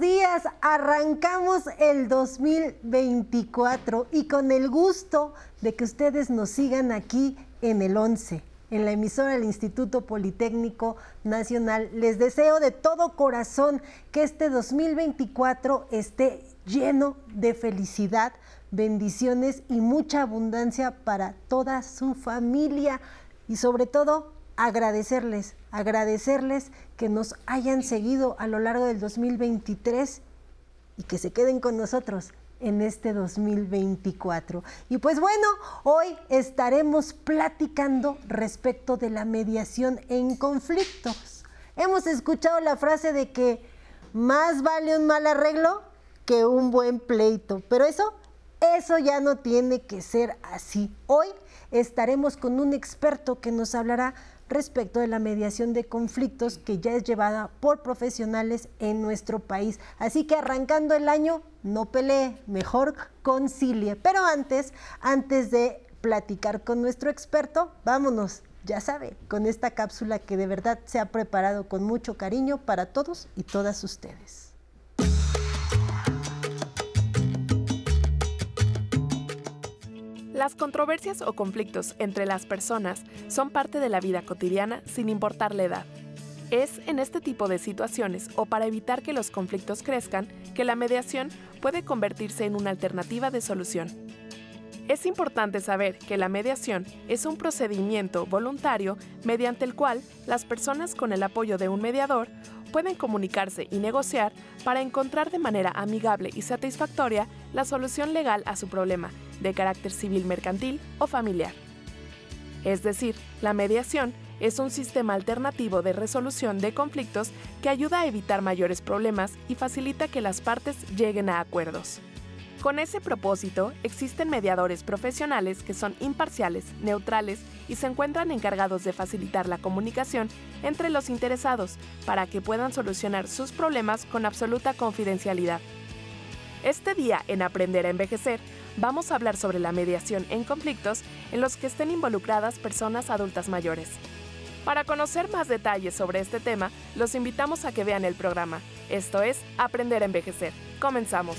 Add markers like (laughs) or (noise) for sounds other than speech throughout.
Días, arrancamos el 2024 y con el gusto de que ustedes nos sigan aquí en el 11, en la emisora del Instituto Politécnico Nacional. Les deseo de todo corazón que este 2024 esté lleno de felicidad, bendiciones y mucha abundancia para toda su familia y sobre todo agradecerles, agradecerles que nos hayan seguido a lo largo del 2023 y que se queden con nosotros en este 2024. Y pues bueno, hoy estaremos platicando respecto de la mediación en conflictos. Hemos escuchado la frase de que más vale un mal arreglo que un buen pleito, pero eso, eso ya no tiene que ser así. Hoy estaremos con un experto que nos hablará respecto de la mediación de conflictos que ya es llevada por profesionales en nuestro país. Así que arrancando el año, no pelee, mejor concilie. Pero antes, antes de platicar con nuestro experto, vámonos, ya sabe, con esta cápsula que de verdad se ha preparado con mucho cariño para todos y todas ustedes. Las controversias o conflictos entre las personas son parte de la vida cotidiana sin importar la edad. Es en este tipo de situaciones o para evitar que los conflictos crezcan que la mediación puede convertirse en una alternativa de solución. Es importante saber que la mediación es un procedimiento voluntario mediante el cual las personas con el apoyo de un mediador pueden comunicarse y negociar para encontrar de manera amigable y satisfactoria la solución legal a su problema, de carácter civil mercantil o familiar. Es decir, la mediación es un sistema alternativo de resolución de conflictos que ayuda a evitar mayores problemas y facilita que las partes lleguen a acuerdos. Con ese propósito, existen mediadores profesionales que son imparciales, neutrales y se encuentran encargados de facilitar la comunicación entre los interesados para que puedan solucionar sus problemas con absoluta confidencialidad. Este día en Aprender a Envejecer, vamos a hablar sobre la mediación en conflictos en los que estén involucradas personas adultas mayores. Para conocer más detalles sobre este tema, los invitamos a que vean el programa. Esto es Aprender a Envejecer. Comenzamos.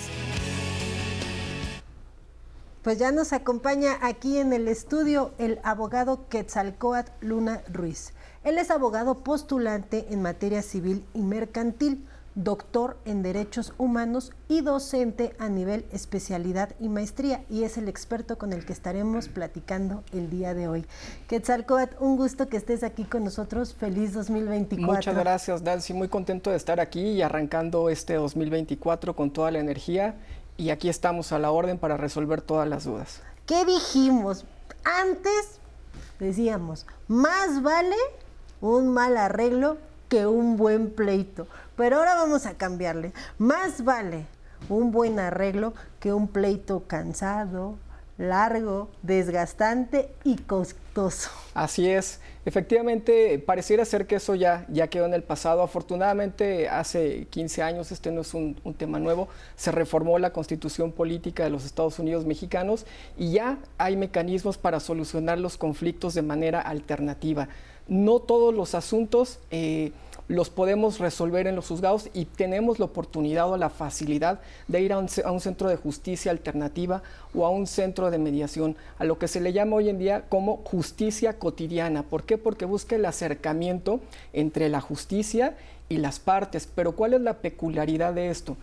Pues ya nos acompaña aquí en el estudio el abogado Quetzalcoatl Luna Ruiz. Él es abogado postulante en materia civil y mercantil, doctor en derechos humanos y docente a nivel especialidad y maestría y es el experto con el que estaremos platicando el día de hoy. Quetzalcoatl, un gusto que estés aquí con nosotros. Feliz 2024. Muchas gracias, Nancy. Muy contento de estar aquí y arrancando este 2024 con toda la energía y aquí estamos a la orden para resolver todas las dudas. ¿Qué dijimos? Antes decíamos, más vale un mal arreglo que un buen pleito. Pero ahora vamos a cambiarle. Más vale un buen arreglo que un pleito cansado, largo, desgastante y costoso. Así es. Efectivamente, pareciera ser que eso ya, ya quedó en el pasado. Afortunadamente, hace 15 años, este no es un, tema nuevo, se reformó la constitución política de los Estados Unidos mexicanos y ya hay mecanismos para solucionar los conflictos de manera alternativa. No todos los asuntos... Eh, los podemos resolver en los juzgados y tenemos la oportunidad o la facilidad de ir a un, centro de justicia alternativa o a un centro de mediación, a lo que se le llama hoy en día como justicia cotidiana. ¿Por qué? Porque busca el acercamiento entre la justicia y las partes. Pero ¿cuál es la peculiaridad de esto?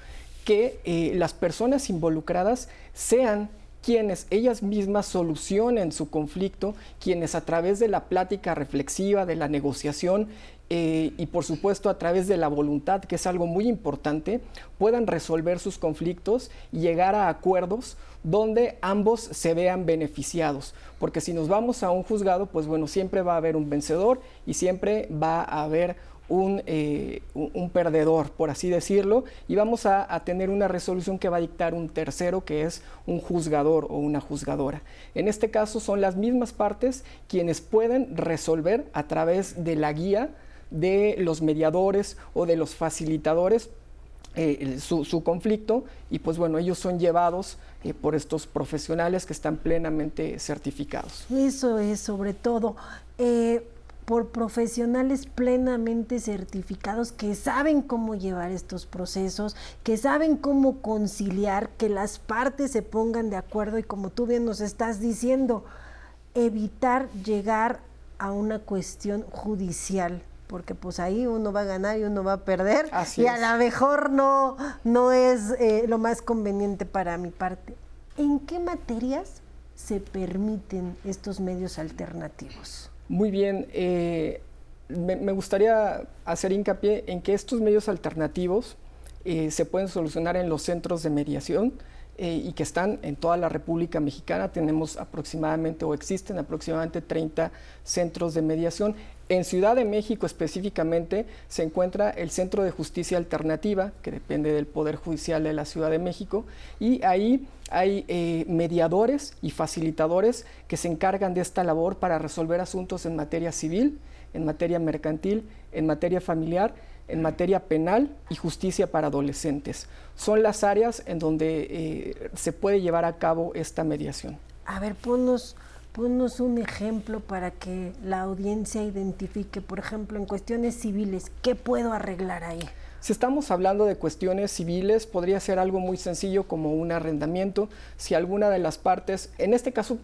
Que eh, las personas involucradas sean quienes ellas mismas solucionen su conflicto, quienes a través de la plática reflexiva, de la negociación eh, y por supuesto a través de la voluntad, que es algo muy importante, puedan resolver sus conflictos y llegar a acuerdos donde ambos se vean beneficiados. Porque si nos vamos a un juzgado, pues bueno, siempre va a haber un vencedor y siempre va a haber un, eh, un, perdedor, por así decirlo, y vamos a, a, tener una resolución que va a dictar un tercero, que es un juzgador o una juzgadora. En este caso son las mismas partes quienes pueden resolver a través de la guía de los mediadores o de los facilitadores eh, su, conflicto y pues bueno, ellos son llevados eh, por estos profesionales que están plenamente certificados. Eso es sobre todo. Eh, por profesionales plenamente certificados que saben cómo llevar estos procesos, que saben cómo conciliar, que las partes se pongan de acuerdo y como tú bien nos estás diciendo, evitar llegar a una cuestión judicial porque pues ahí uno va a ganar y uno va a perder y a lo mejor no, no es eh, lo más conveniente para mi parte. ¿En qué materias se permiten estos medios alternativos? Muy bien, eh, me, gustaría hacer hincapié en que estos medios alternativos eh, se pueden solucionar en los centros de mediación y que están en toda la República Mexicana. Tenemos aproximadamente o existen aproximadamente 30 centros de mediación. En Ciudad de México específicamente se encuentra el Centro de Justicia Alternativa, que depende del Poder Judicial de la Ciudad de México, y ahí hay eh, mediadores y facilitadores que se encargan de esta labor para resolver asuntos en materia civil, en materia mercantil, en materia familiar, en materia penal y justicia para adolescentes. Son las áreas en donde eh, se puede llevar a cabo esta mediación. A ver, ponnos Ponnos un ejemplo para que la audiencia identifique, por ejemplo, en cuestiones civiles, ¿qué puedo arreglar ahí? Si estamos hablando de cuestiones civiles, podría ser algo muy sencillo como un arrendamiento. Si alguna de las partes, en este caso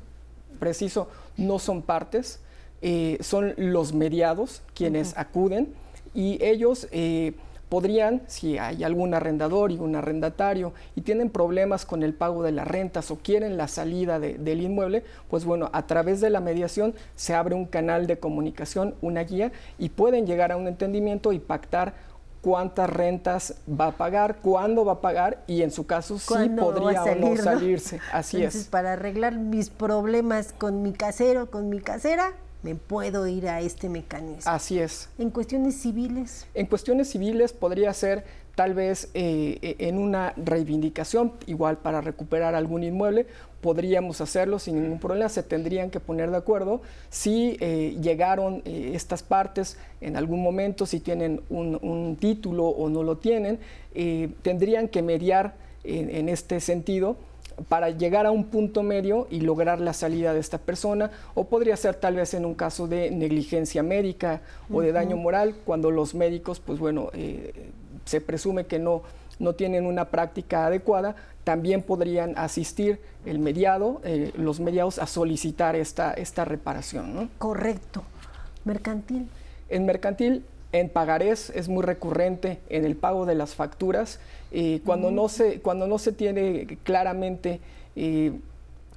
preciso, no son partes, eh, son los mediados quienes acuden y ellos eh, podrían, si hay algún arrendador y un arrendatario y tienen problemas con el pago de las rentas o quieren la salida del inmueble, pues bueno, a través de la mediación se abre un canal de comunicación, una guía y pueden llegar a un entendimiento y pactar cuántas rentas va a pagar, cuándo va a pagar y en su caso sí podría o no salirse. Así Entonces, Para arreglar mis problemas con mi casero, con mi casera, me puedo ir a este mecanismo. Así es. En cuestiones civiles. En cuestiones civiles podría ser tal vez eh, eh, en una reivindicación, igual para recuperar algún inmueble, podríamos hacerlo sin ningún problema, se tendrían que poner de acuerdo si eh, llegaron estas partes en algún momento, si tienen un, título o no lo tienen, tendrían que mediar en este sentido para llegar a un punto medio y lograr la salida de esta persona, o podría ser tal vez en un caso de negligencia médica o de daño moral, cuando los médicos, pues bueno, eh, se presume que no, no tienen una práctica adecuada, también podrían asistir el mediado, eh, los mediados a solicitar esta, esta reparación. Correcto. Mercantil. En mercantil en pagarés es muy recurrente en el pago de las facturas. Eh, cuando, no se, cuando no se tiene claramente eh,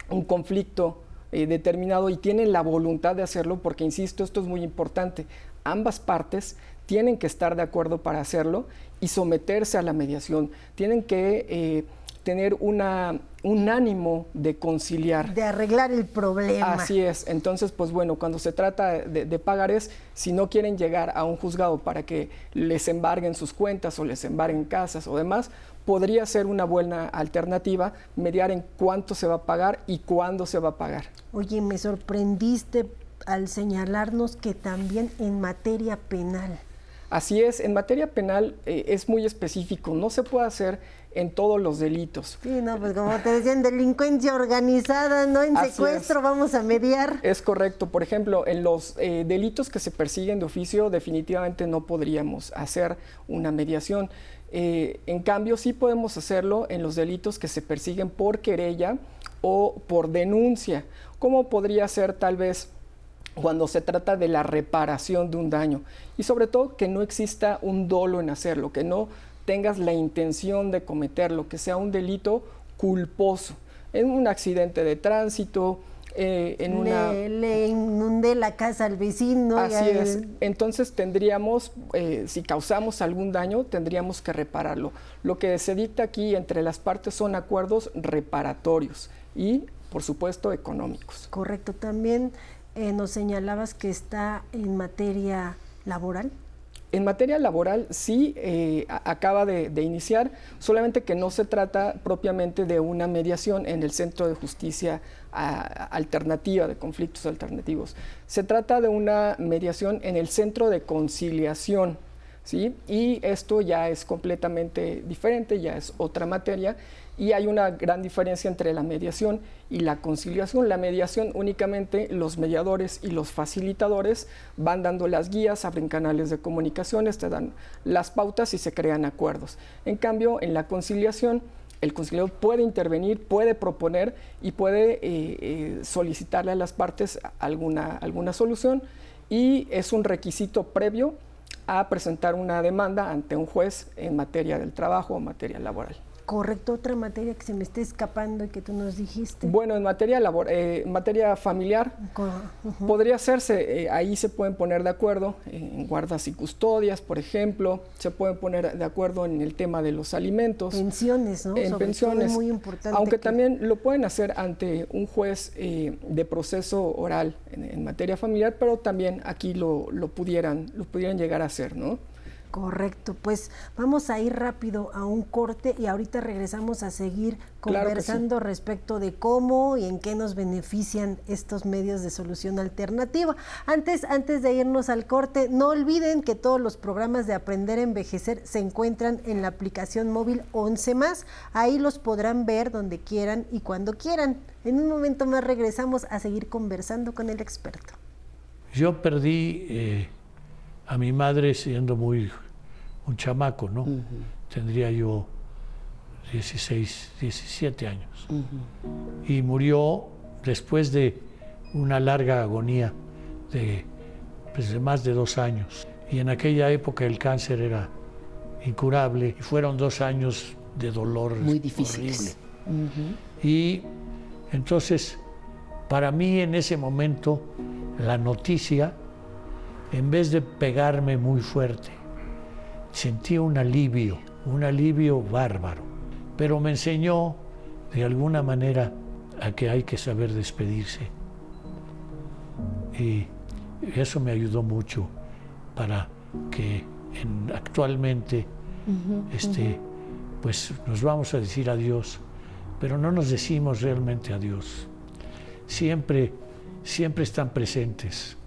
un conflicto eh, determinado y tienen la voluntad de hacerlo, porque insisto, esto es muy importante, ambas partes tienen que estar de acuerdo para hacerlo y someterse a la mediación. Tienen que tener una, un ánimo de conciliar. De arreglar el problema. Así es. Entonces, pues bueno, cuando se trata de, de pagarés, si no quieren llegar a un juzgado para que les embarguen sus cuentas o les embarguen casas o demás, podría ser una buena alternativa mediar en cuánto se va a pagar y cuándo se va a pagar. Oye, me sorprendiste al señalarnos que también en materia penal. Así es, en materia penal eh, es muy específico, no se puede hacer en todos los delitos. Sí, no, pues como te decían, delincuencia organizada, no en secuestro, vamos a mediar. Es correcto, por ejemplo, en los eh, delitos que se persiguen de oficio definitivamente no podríamos hacer una mediación. Eh, en cambio, sí podemos hacerlo en los delitos que se persiguen por querella o por denuncia, como podría ser tal vez cuando se trata de la reparación de un daño y sobre todo que no exista un dolo en hacerlo, que no tengas la intención de cometerlo, que sea un delito culposo, en un accidente de tránsito, eh, en una... Le inundé la casa al vecino. Así es. Entonces tendríamos, eh, si causamos algún daño, tendríamos que repararlo. Lo que se dicta aquí entre las partes son acuerdos reparatorios y, por supuesto, económicos. Correcto. También eh, nos señalabas que está en materia laboral. En materia laboral sí eh, acaba de, iniciar, solamente que no se trata propiamente de una mediación en el Centro de Justicia Alternativa, de conflictos alternativos. Se trata de una mediación en el Centro de Conciliación ¿sí? Y esto ya es completamente diferente, ya es otra materia y hay una gran diferencia entre la mediación y la conciliación. La mediación únicamente los mediadores y los facilitadores van dando las guías, abren canales de comunicaciones, te dan las pautas y se crean acuerdos. En cambio, en la conciliación, el conciliador puede intervenir, puede proponer y puede eh, eh, solicitarle a las partes alguna, alguna solución y es un requisito previo a presentar una demanda ante un juez en materia del trabajo o materia laboral. Correcto, otra materia que se me esté escapando y que tú nos dijiste. Bueno, en materia, labor, eh, materia familiar podría hacerse, eh, ahí se pueden poner de acuerdo en guardas y custodias, por ejemplo, se pueden poner de acuerdo en el tema de los alimentos. Pensiones, ¿no? En pensiones. muy importante. Aunque también lo pueden hacer ante un juez eh, de proceso oral en, materia familiar, pero también aquí lo, lo, pudieran, lo pudieran llegar a hacer, ¿no? Correcto, pues vamos a ir rápido a un corte y ahorita regresamos a seguir conversando respecto de cómo y en qué nos benefician estos medios de solución alternativa. Antes, antes de irnos al corte, no olviden que todos los programas de Aprender a Envejecer se encuentran en la aplicación móvil 11 más. Ahí los podrán ver donde quieran y cuando quieran. En un momento más regresamos a seguir conversando con el experto. Yo perdí eh, a mi madre siendo muy un chamaco, ¿no? Tendría yo 16, 17 años. Y murió después de una larga agonía pues, de, más de dos años. Y en aquella época el cáncer era incurable y fueron dos años de dolor muy difíciles. Y entonces, para mí en ese momento, la noticia en vez de pegarme muy fuerte, sentí un alivio, un alivio bárbaro, pero me enseñó de alguna manera a que hay que saber despedirse. Y eso me ayudó mucho para que actualmente este, pues nos vamos a decir adiós, pero no nos decimos realmente adiós. Siempre, siempre están presentes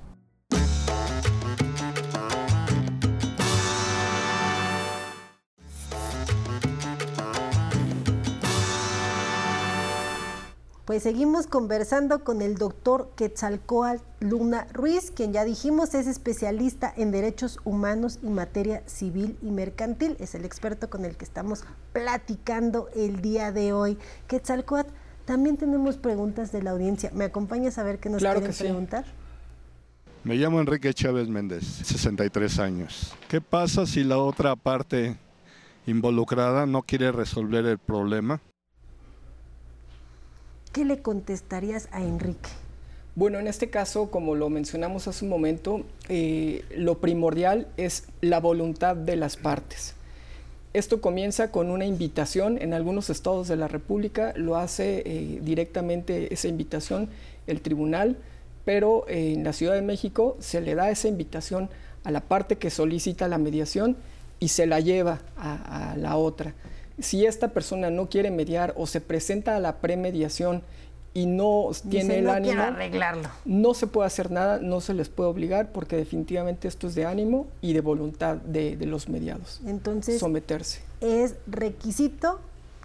Pues seguimos conversando con el doctor Quetzalcoatl Luna Ruiz, quien ya dijimos es especialista en derechos humanos y materia civil y mercantil. Es el experto con el que estamos platicando el día de hoy. Quetzalcoatl, también tenemos preguntas de la audiencia. ¿Me acompañas a ver qué nos quieren preguntar? Me llamo Enrique Chávez Méndez, 63 años. ¿Qué pasa si la otra parte involucrada no quiere resolver el problema? ¿Qué le contestarías a Enrique? Bueno, en este caso, como lo mencionamos hace un momento, eh, lo primordial es la voluntad de las partes. Esto comienza con una invitación, en algunos estados de la República lo hace eh, directamente esa invitación el tribunal, pero eh, en la Ciudad de México se le da esa invitación a la parte que solicita la mediación y se la lleva a la otra si esta persona no quiere mediar o se presenta a la premediación y no tiene el ánimo, arreglarlo. no se puede hacer nada, no se les puede obligar porque definitivamente esto es de ánimo y de voluntad de, los mediados. Entonces, someterse. Es requisito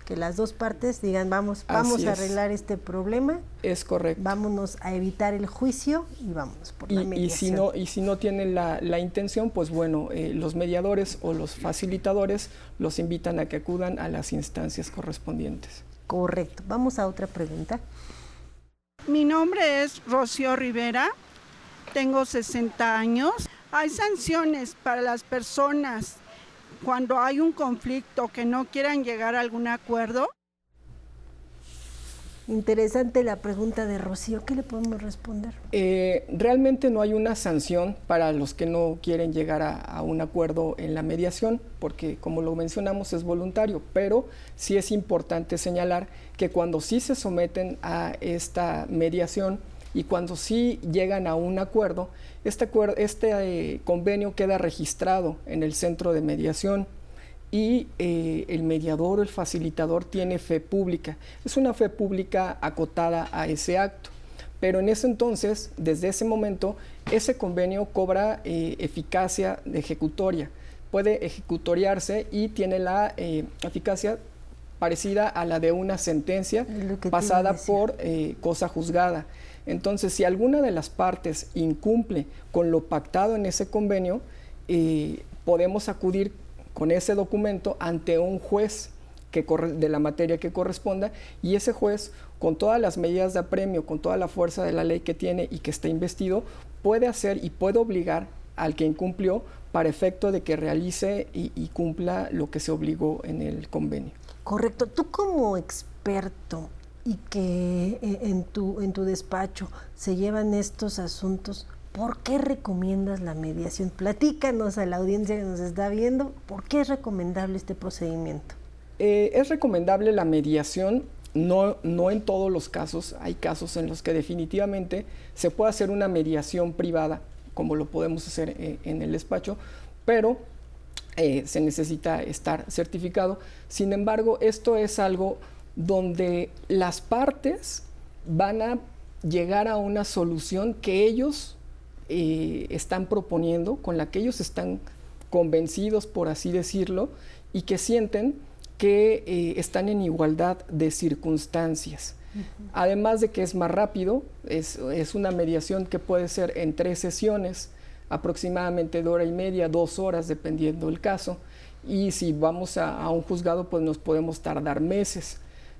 que las dos partes digan, vamos, vamos a arreglar este problema. Es correcto. Vámonos a evitar el juicio y vámonos por la mediación. Y si no, y si no tienen la, intención, pues bueno, eh, los mediadores o los facilitadores los invitan a que acudan a las instancias correspondientes. Correcto. Vamos a otra pregunta. Mi nombre es Rocío Rivera, tengo 60 años. ¿Hay sanciones para las personas cuando hay un conflicto que no quieran llegar a algún acuerdo? Interesante la pregunta de Rocío. ¿Qué le podemos responder? Eh, realmente no hay una sanción para los que no quieren llegar a, un acuerdo en la mediación, porque como lo mencionamos es voluntario, pero sí es importante señalar que cuando sí se someten a esta mediación y cuando sí llegan a un acuerdo, este, este eh, convenio queda registrado en el centro de mediación y eh, el mediador o el facilitador tiene fe pública. Es una fe pública acotada a ese acto. Pero en ese entonces, desde ese momento, ese convenio cobra eh, eficacia de ejecutoria. puede ejecutoriarse y tiene la eficacia parecida a la de una sentencia pasada por cosa juzgada. Entonces, si alguna de las partes incumple con lo pactado en ese convenio, eh, podemos acudir con ese documento ante un juez de la materia que corresponda y ese juez, con todas las medidas de apremio, con toda la fuerza de la ley que tiene y que está investido, puede hacer y puede obligar al que incumplió para efecto de que realice y, y cumpla lo que se obligó en el convenio. Correcto. Tú como experto y que eh, en tu, en tu despacho se llevan estos asuntos, ¿por qué recomiendas la mediación? Platícanos a la audiencia que nos está viendo, ¿por qué es recomendable este procedimiento? Eh, es recomendable la mediación, no, no en todos los casos, hay casos en los que definitivamente se puede hacer una mediación privada, como lo podemos hacer eh, en el despacho, pero se necesita estar certificado. Sin embargo, esto es algo donde las partes van a llegar a una solución que ellos eh, están proponiendo, con la que ellos están convencidos, por así decirlo, y que sienten que eh, están en igualdad de circunstancias. Además de que es más rápido, es, es, una mediación que puede ser en tres sesiones, aproximadamente de hora y media, dos horas, dependiendo el caso. Y si vamos a, un juzgado, pues nos podemos tardar meses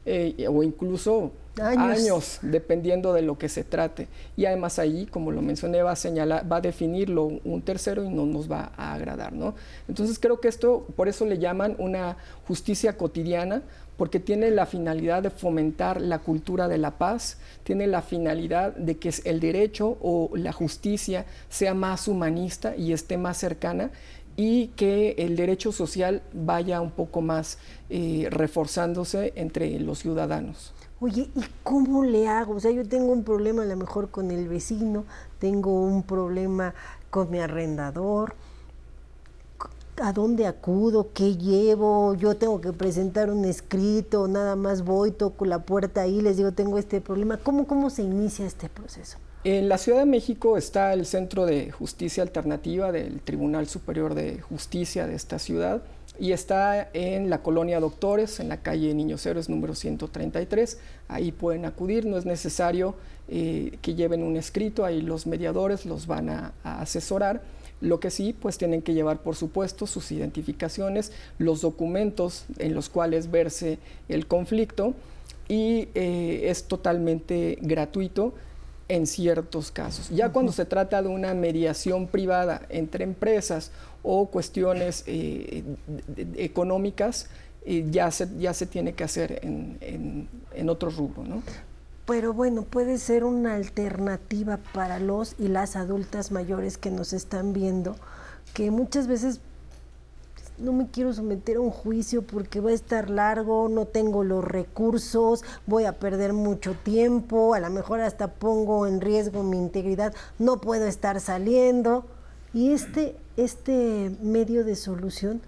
eh, o incluso años. dependiendo de lo que se trate. Y además ahí, como lo mencioné, va a señalar, va a definirlo un tercero y no nos va a agradar, ¿no? Entonces creo que esto, por eso le llaman una justicia cotidiana, porque tiene la finalidad de fomentar la cultura de la paz, tiene la finalidad de que el derecho o la justicia sea más humanista y esté más cercana y que el derecho social vaya un poco más eh, reforzándose entre los ciudadanos. Oye, ¿y cómo le hago? O sea, yo tengo un problema a lo mejor con el vecino, tengo un problema con mi arrendador, a dónde acudo, qué llevo, yo tengo que presentar un escrito, nada más voy, toco la puerta ahí, les digo, tengo este problema. ¿Cómo, cómo se inicia este proceso? En la Ciudad de México está el Centro de Justicia Alternativa del Tribunal Superior de Justicia de esta ciudad y está en la colonia Doctores, en la calle Niños Héroes número 133. Ahí pueden acudir, no es necesario eh, que lleven un escrito, ahí los mediadores los van a asesorar lo que sí, pues tienen que llevar, por supuesto, sus identificaciones, los documentos en los cuales verse el conflicto y eh, es totalmente gratuito en ciertos casos. Ya cuando se trata de una mediación privada entre empresas o cuestiones eh, económicas, eh, ya, se, ya se tiene que hacer en, en, en otro rubro. ¿no? pero bueno, puede ser una alternativa para los y las adultas mayores que nos están viendo, que muchas veces no me quiero someter a un juicio porque va a estar largo, no tengo los recursos, voy a perder mucho tiempo, a lo mejor hasta pongo en riesgo mi integridad, no puedo estar saliendo. Y este, este medio de solución,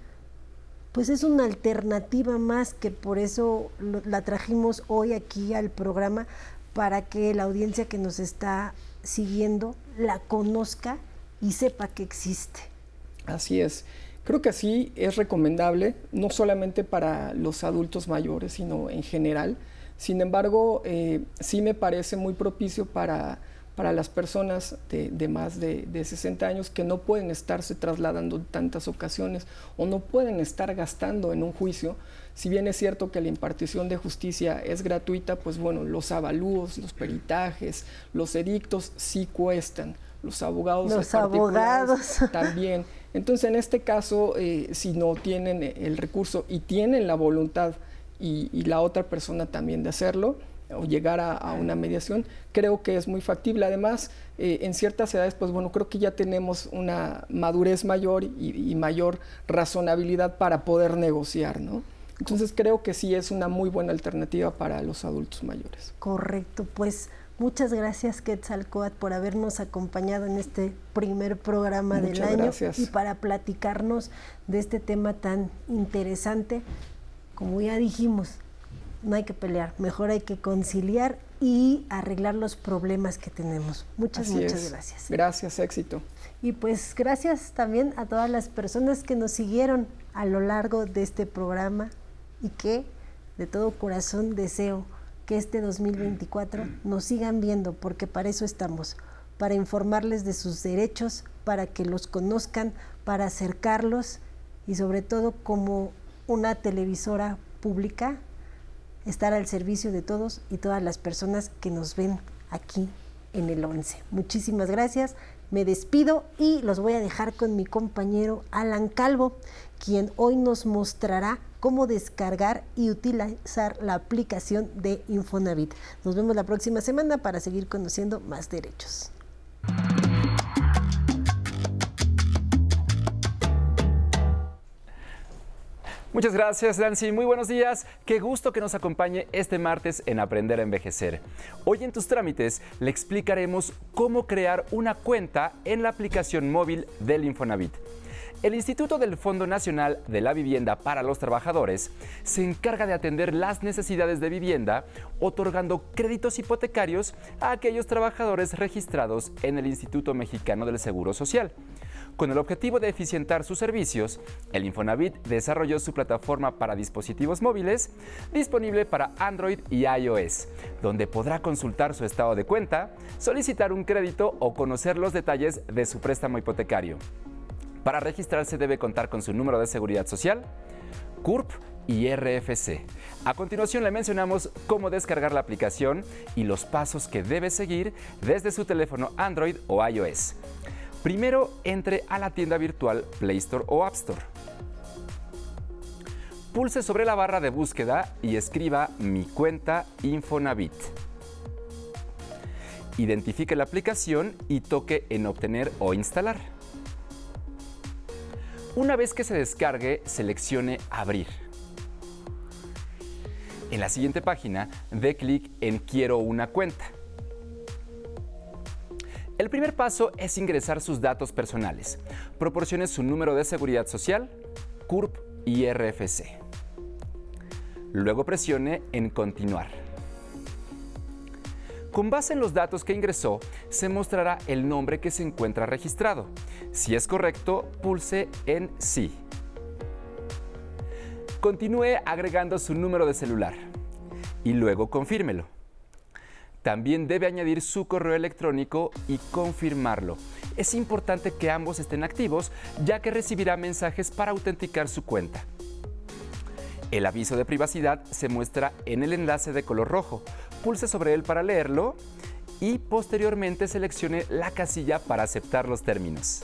pues es una alternativa más que por eso la trajimos hoy aquí al programa para que la audiencia que nos está siguiendo la conozca y sepa que existe. Así es. Creo que así es recomendable, no solamente para los adultos mayores, sino en general. Sin embargo, eh, sí me parece muy propicio para, para las personas de, más de, de, 60 años que no pueden estarse trasladando en tantas ocasiones o no pueden estar gastando en un juicio si bien es cierto que la impartición de justicia es gratuita, pues bueno, los avalúos, los peritajes, los edictos sí cuestan. Los abogados, los abogados (laughs) también. Entonces, en este caso, eh, si no tienen el recurso y tienen la voluntad y, la otra persona también de hacerlo, o llegar a, una mediación, creo que es muy factible. Además, eh, en ciertas edades, pues bueno, creo que ya tenemos una madurez mayor y, y mayor razonabilidad para poder negociar, ¿no? Entonces creo que sí es una muy buena alternativa para los adultos mayores. Correcto, pues muchas gracias Quetzalcoatl por habernos acompañado en este primer programa del año y para platicarnos de este tema tan interesante. Como ya dijimos, no hay que pelear, mejor hay que conciliar y arreglar los problemas que tenemos. Muchas, muchas gracias. Gracias, éxito. Y pues gracias también a todas las personas que nos siguieron a lo largo de este programa y que de todo corazón deseo que este 2024 nos sigan viendo, porque para eso estamos, para informarles de sus derechos, para que los conozcan, para acercarlos y sobre todo como una televisora pública, estar al servicio de todos y todas las personas que nos ven aquí en el 11. Muchísimas gracias, me despido y los voy a dejar con mi compañero Alan Calvo, quien hoy nos mostrará cómo descargar y utilizar la aplicación de Infonavit. Nos vemos la próxima semana para seguir conociendo más derechos. Muchas gracias, Nancy. Muy buenos días. Qué gusto que nos acompañe este martes en Aprender a Envejecer. Hoy en tus trámites le explicaremos cómo crear una cuenta en la aplicación móvil del Infonavit. El Instituto del Fondo Nacional de la Vivienda para los Trabajadores se encarga de atender las necesidades de vivienda, otorgando créditos hipotecarios a aquellos trabajadores registrados en el Instituto Mexicano del Seguro Social. Con el objetivo de eficientar sus servicios, el Infonavit desarrolló su plataforma para dispositivos móviles disponible para Android y iOS, donde podrá consultar su estado de cuenta, solicitar un crédito o conocer los detalles de su préstamo hipotecario. Para registrarse debe contar con su número de seguridad social, CURP y RFC. A continuación le mencionamos cómo descargar la aplicación y los pasos que debe seguir desde su teléfono Android o iOS. Primero, entre a la tienda virtual Play Store o App Store. Pulse sobre la barra de búsqueda y escriba Mi cuenta Infonavit. Identifique la aplicación y toque en Obtener o Instalar. Una vez que se descargue, seleccione Abrir. En la siguiente página, dé clic en Quiero una cuenta. El primer paso es ingresar sus datos personales. Proporcione su número de seguridad social, CURP y RFC. Luego presione en Continuar. Con base en los datos que ingresó, se mostrará el nombre que se encuentra registrado. Si es correcto, pulse en Sí. Continúe agregando su número de celular y luego confírmelo. También debe añadir su correo electrónico y confirmarlo. Es importante que ambos estén activos ya que recibirá mensajes para autenticar su cuenta. El aviso de privacidad se muestra en el enlace de color rojo. Pulse sobre él para leerlo y posteriormente seleccione la casilla para aceptar los términos.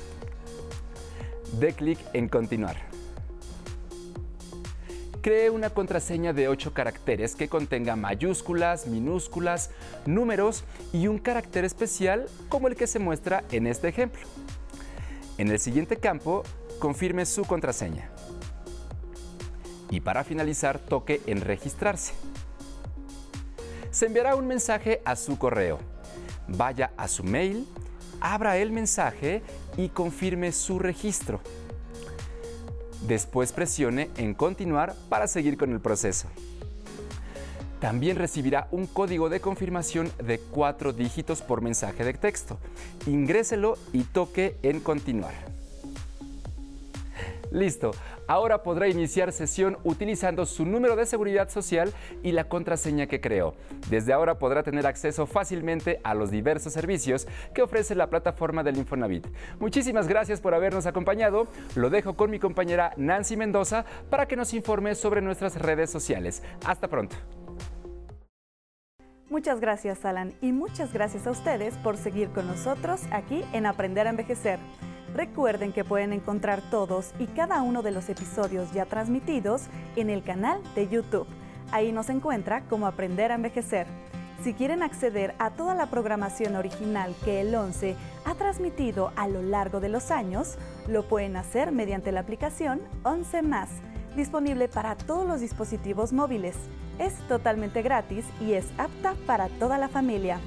Dé clic en Continuar cree una contraseña de 8 caracteres que contenga mayúsculas, minúsculas, números y un carácter especial como el que se muestra en este ejemplo. En el siguiente campo, confirme su contraseña. Y para finalizar, toque en registrarse. Se enviará un mensaje a su correo. Vaya a su mail, abra el mensaje y confirme su registro. Después presione en Continuar para seguir con el proceso. También recibirá un código de confirmación de cuatro dígitos por mensaje de texto. Ingréselo y toque en Continuar. Listo, ahora podrá iniciar sesión utilizando su número de seguridad social y la contraseña que creó. Desde ahora podrá tener acceso fácilmente a los diversos servicios que ofrece la plataforma del Infonavit. Muchísimas gracias por habernos acompañado. Lo dejo con mi compañera Nancy Mendoza para que nos informe sobre nuestras redes sociales. Hasta pronto. Muchas gracias, Alan, y muchas gracias a ustedes por seguir con nosotros aquí en Aprender a Envejecer. Recuerden que pueden encontrar todos y cada uno de los episodios ya transmitidos en el canal de YouTube. Ahí nos encuentra como Aprender a Envejecer. Si quieren acceder a toda la programación original que el 11 ha transmitido a lo largo de los años, lo pueden hacer mediante la aplicación 11 más, disponible para todos los dispositivos móviles. Es totalmente gratis y es apta para toda la familia.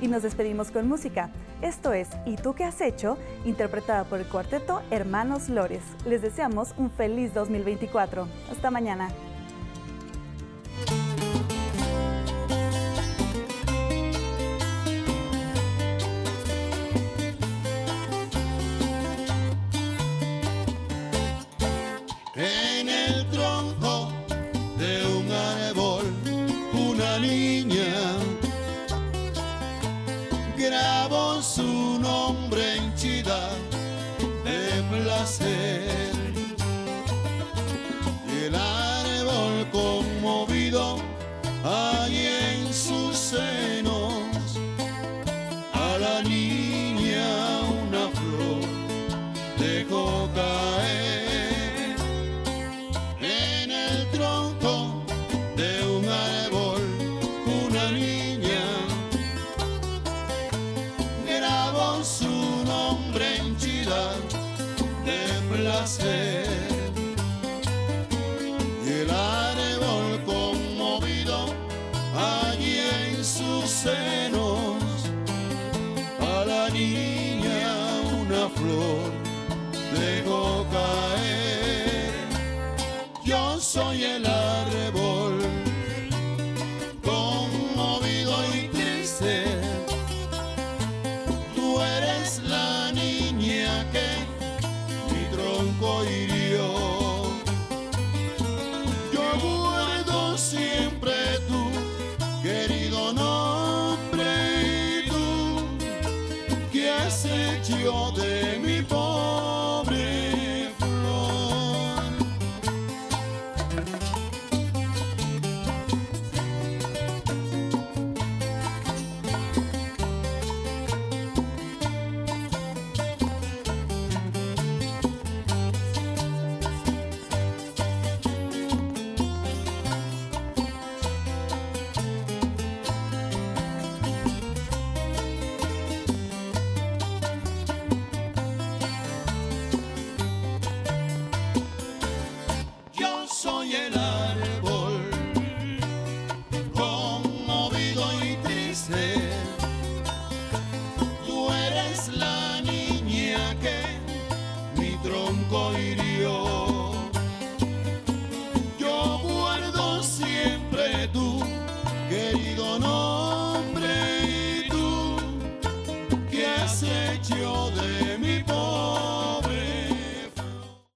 Y nos despedimos con música. Esto es ¿Y tú qué has hecho? interpretada por el cuarteto Hermanos Lores. Les deseamos un feliz 2024. Hasta mañana.